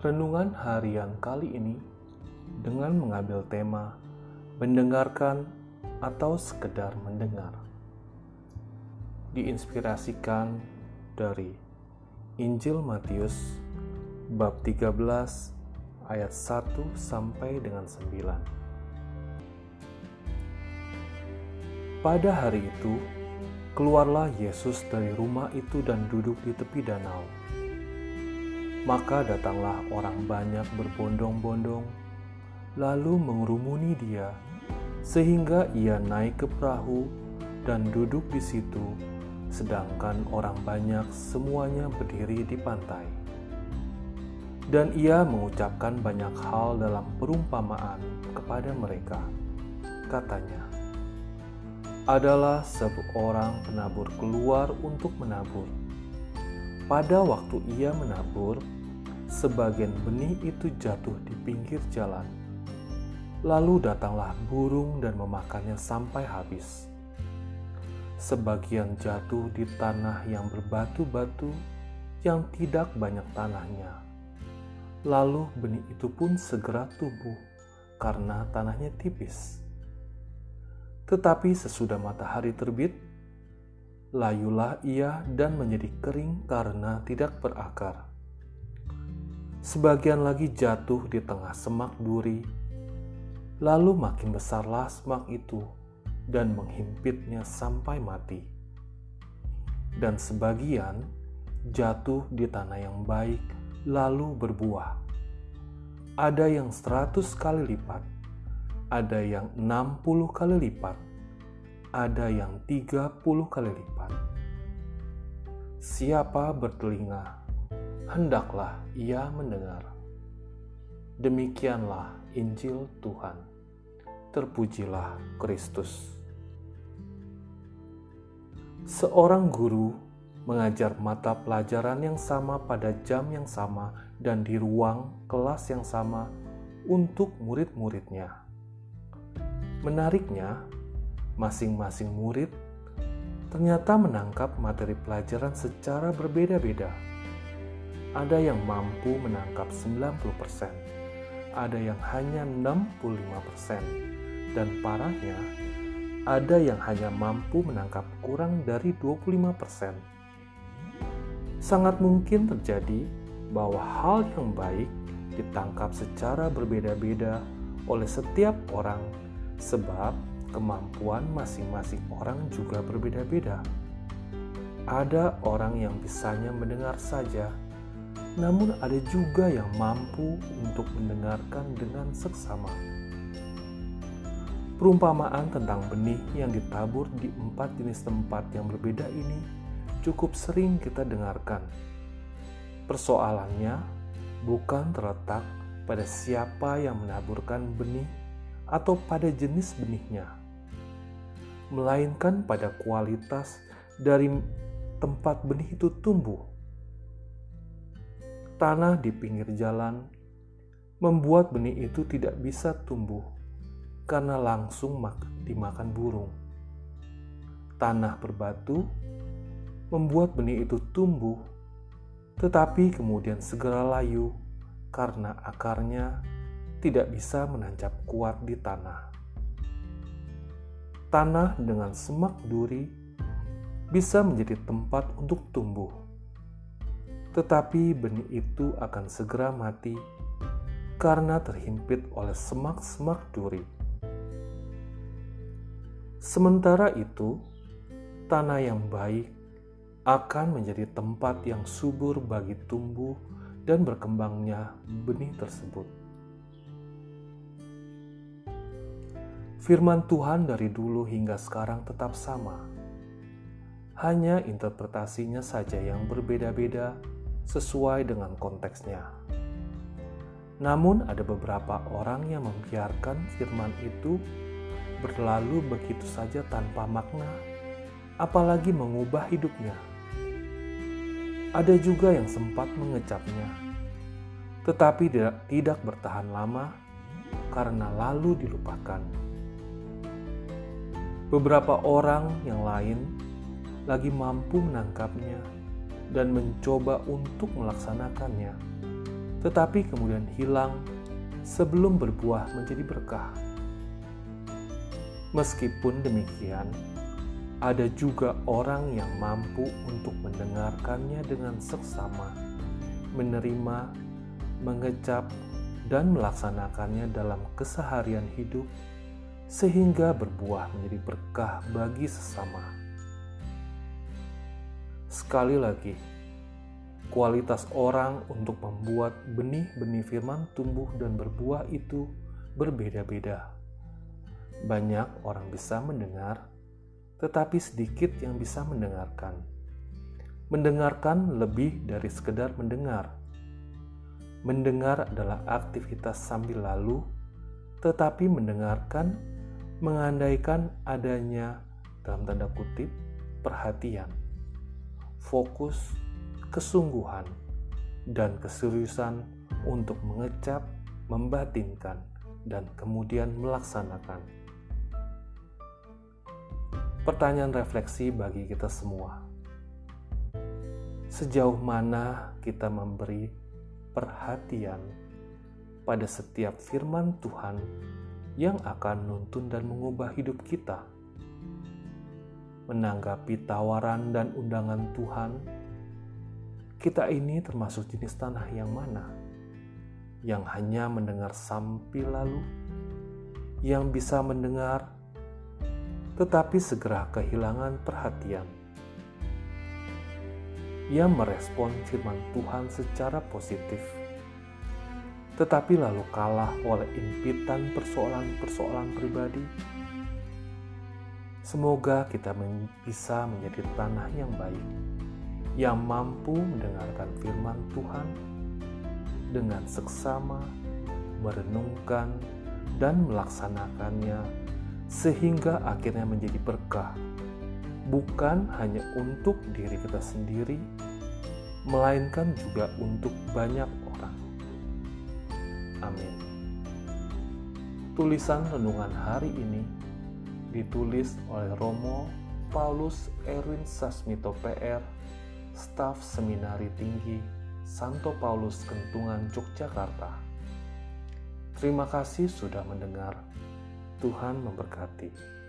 Renungan harian kali ini dengan mengambil tema mendengarkan atau sekedar mendengar. Diinspirasikan dari Injil Matius bab 13 ayat 1 sampai dengan 9. Pada hari itu, keluarlah Yesus dari rumah itu dan duduk di tepi danau. Maka datanglah orang banyak berbondong-bondong, lalu mengerumuni dia, sehingga ia naik ke perahu dan duduk di situ, sedangkan orang banyak semuanya berdiri di pantai. Dan ia mengucapkan banyak hal dalam perumpamaan kepada mereka. Katanya, adalah seorang penabur keluar untuk menabur. Pada waktu ia menabur, sebagian benih itu jatuh di pinggir jalan. Lalu datanglah burung dan memakannya sampai habis. Sebagian jatuh di tanah yang berbatu-batu yang tidak banyak tanahnya. Lalu benih itu pun segera tumbuh karena tanahnya tipis. Tetapi sesudah matahari terbit, layulah ia dan menjadi kering karena tidak berakar. Sebagian lagi jatuh di tengah semak duri, lalu makin besarlah semak itu dan menghimpitnya sampai mati. Dan sebagian jatuh di tanah yang baik, lalu berbuah. Ada yang seratus kali lipat, ada yang enam puluh kali lipat, ada yang tiga puluh kali lipat. Siapa bertelinga, hendaklah ia mendengar. Demikianlah Injil Tuhan. Terpujilah Kristus. Seorang guru mengajar mata pelajaran yang sama pada jam yang sama dan di ruang kelas yang sama untuk murid-muridnya. Menariknya, masing-masing murid ternyata menangkap materi pelajaran secara berbeda-beda. Ada yang mampu menangkap 90%, ada yang hanya 65%, dan parahnya ada yang hanya mampu menangkap kurang dari 25%. Sangat mungkin terjadi bahwa hal yang baik ditangkap secara berbeda-beda oleh setiap orang sebab kemampuan masing-masing orang juga berbeda-beda. Ada orang yang bisanya mendengar saja, namun ada juga yang mampu untuk mendengarkan dengan seksama. Perumpamaan tentang benih yang ditabur di empat jenis tempat yang berbeda ini cukup sering kita dengarkan. Persoalannya bukan terletak pada siapa yang menaburkan benih atau pada jenis benihnya melainkan pada kualitas dari tempat benih itu tumbuh. Tanah di pinggir jalan membuat benih itu tidak bisa tumbuh karena langsung dimakan burung. Tanah berbatu membuat benih itu tumbuh, tetapi kemudian segera layu karena akarnya tidak bisa menancap kuat di tanah tanah dengan semak duri bisa menjadi tempat untuk tumbuh, tetapi benih itu akan segera mati karena terhimpit oleh semak-semak duri. Sementara itu, tanah yang baik akan menjadi tempat yang subur bagi tumbuh dan berkembangnya benih tersebut. Firman Tuhan dari dulu hingga sekarang tetap sama. Hanya interpretasinya saja yang berbeda-beda sesuai dengan konteksnya. Namun, ada beberapa orang yang membiarkan firman itu berlalu begitu saja tanpa makna, apalagi mengubah hidupnya. Ada juga yang sempat mengecapnya, tetapi tidak bertahan lama karena lalu dilupakan. Beberapa orang yang lain lagi mampu menangkapnya dan mencoba untuk melaksanakannya. tetapi kemudian hilang sebelum berbuah menjadi berkah. Meskipun demikian, ada juga orang yang mampu untuk mendengarkannya dengan seksama, menerima, mengecap, dan melaksanakannya dalam keseharian hidup, sehingga berbuah menjadi berkah bagi sesama. Sekali lagi, kualitas orang untuk membuat benih-benih firman tumbuh dan berbuah itu berbeda-beda banyak orang bisa mendengar, tetapi sedikit yang bisa mendengarkan. Mendengarkan lebih dari sekedar mendengar. Mendengar adalah aktivitas sambil lalu, tetapi mendengarkan mengandaikan adanya dalam tanda kutip perhatian, fokus, kesungguhan, dan keseriusan untuk mengecap, membatinkan, dan kemudian melaksanakan pertanyaan refleksi bagi kita semua. Sejauh mana kita memberi perhatian pada setiap firman Tuhan yang akan nuntun dan mengubah hidup kita? Menanggapi tawaran dan undangan Tuhan, kita ini termasuk jenis tanah yang mana? Yang hanya mendengar sampai lalu, yang bisa mendengar tetapi segera kehilangan perhatian. Ia merespon firman Tuhan secara positif, tetapi lalu kalah oleh impitan persoalan-persoalan pribadi. Semoga kita bisa menjadi tanah yang baik, yang mampu mendengarkan firman Tuhan dengan seksama, merenungkan, dan melaksanakannya sehingga akhirnya menjadi berkah, bukan hanya untuk diri kita sendiri, melainkan juga untuk banyak. Amin. Tulisan renungan hari ini ditulis oleh Romo Paulus Erwin Sasmito PR, staf Seminari Tinggi Santo Paulus Kentungan Yogyakarta. Terima kasih sudah mendengar. Tuhan memberkati.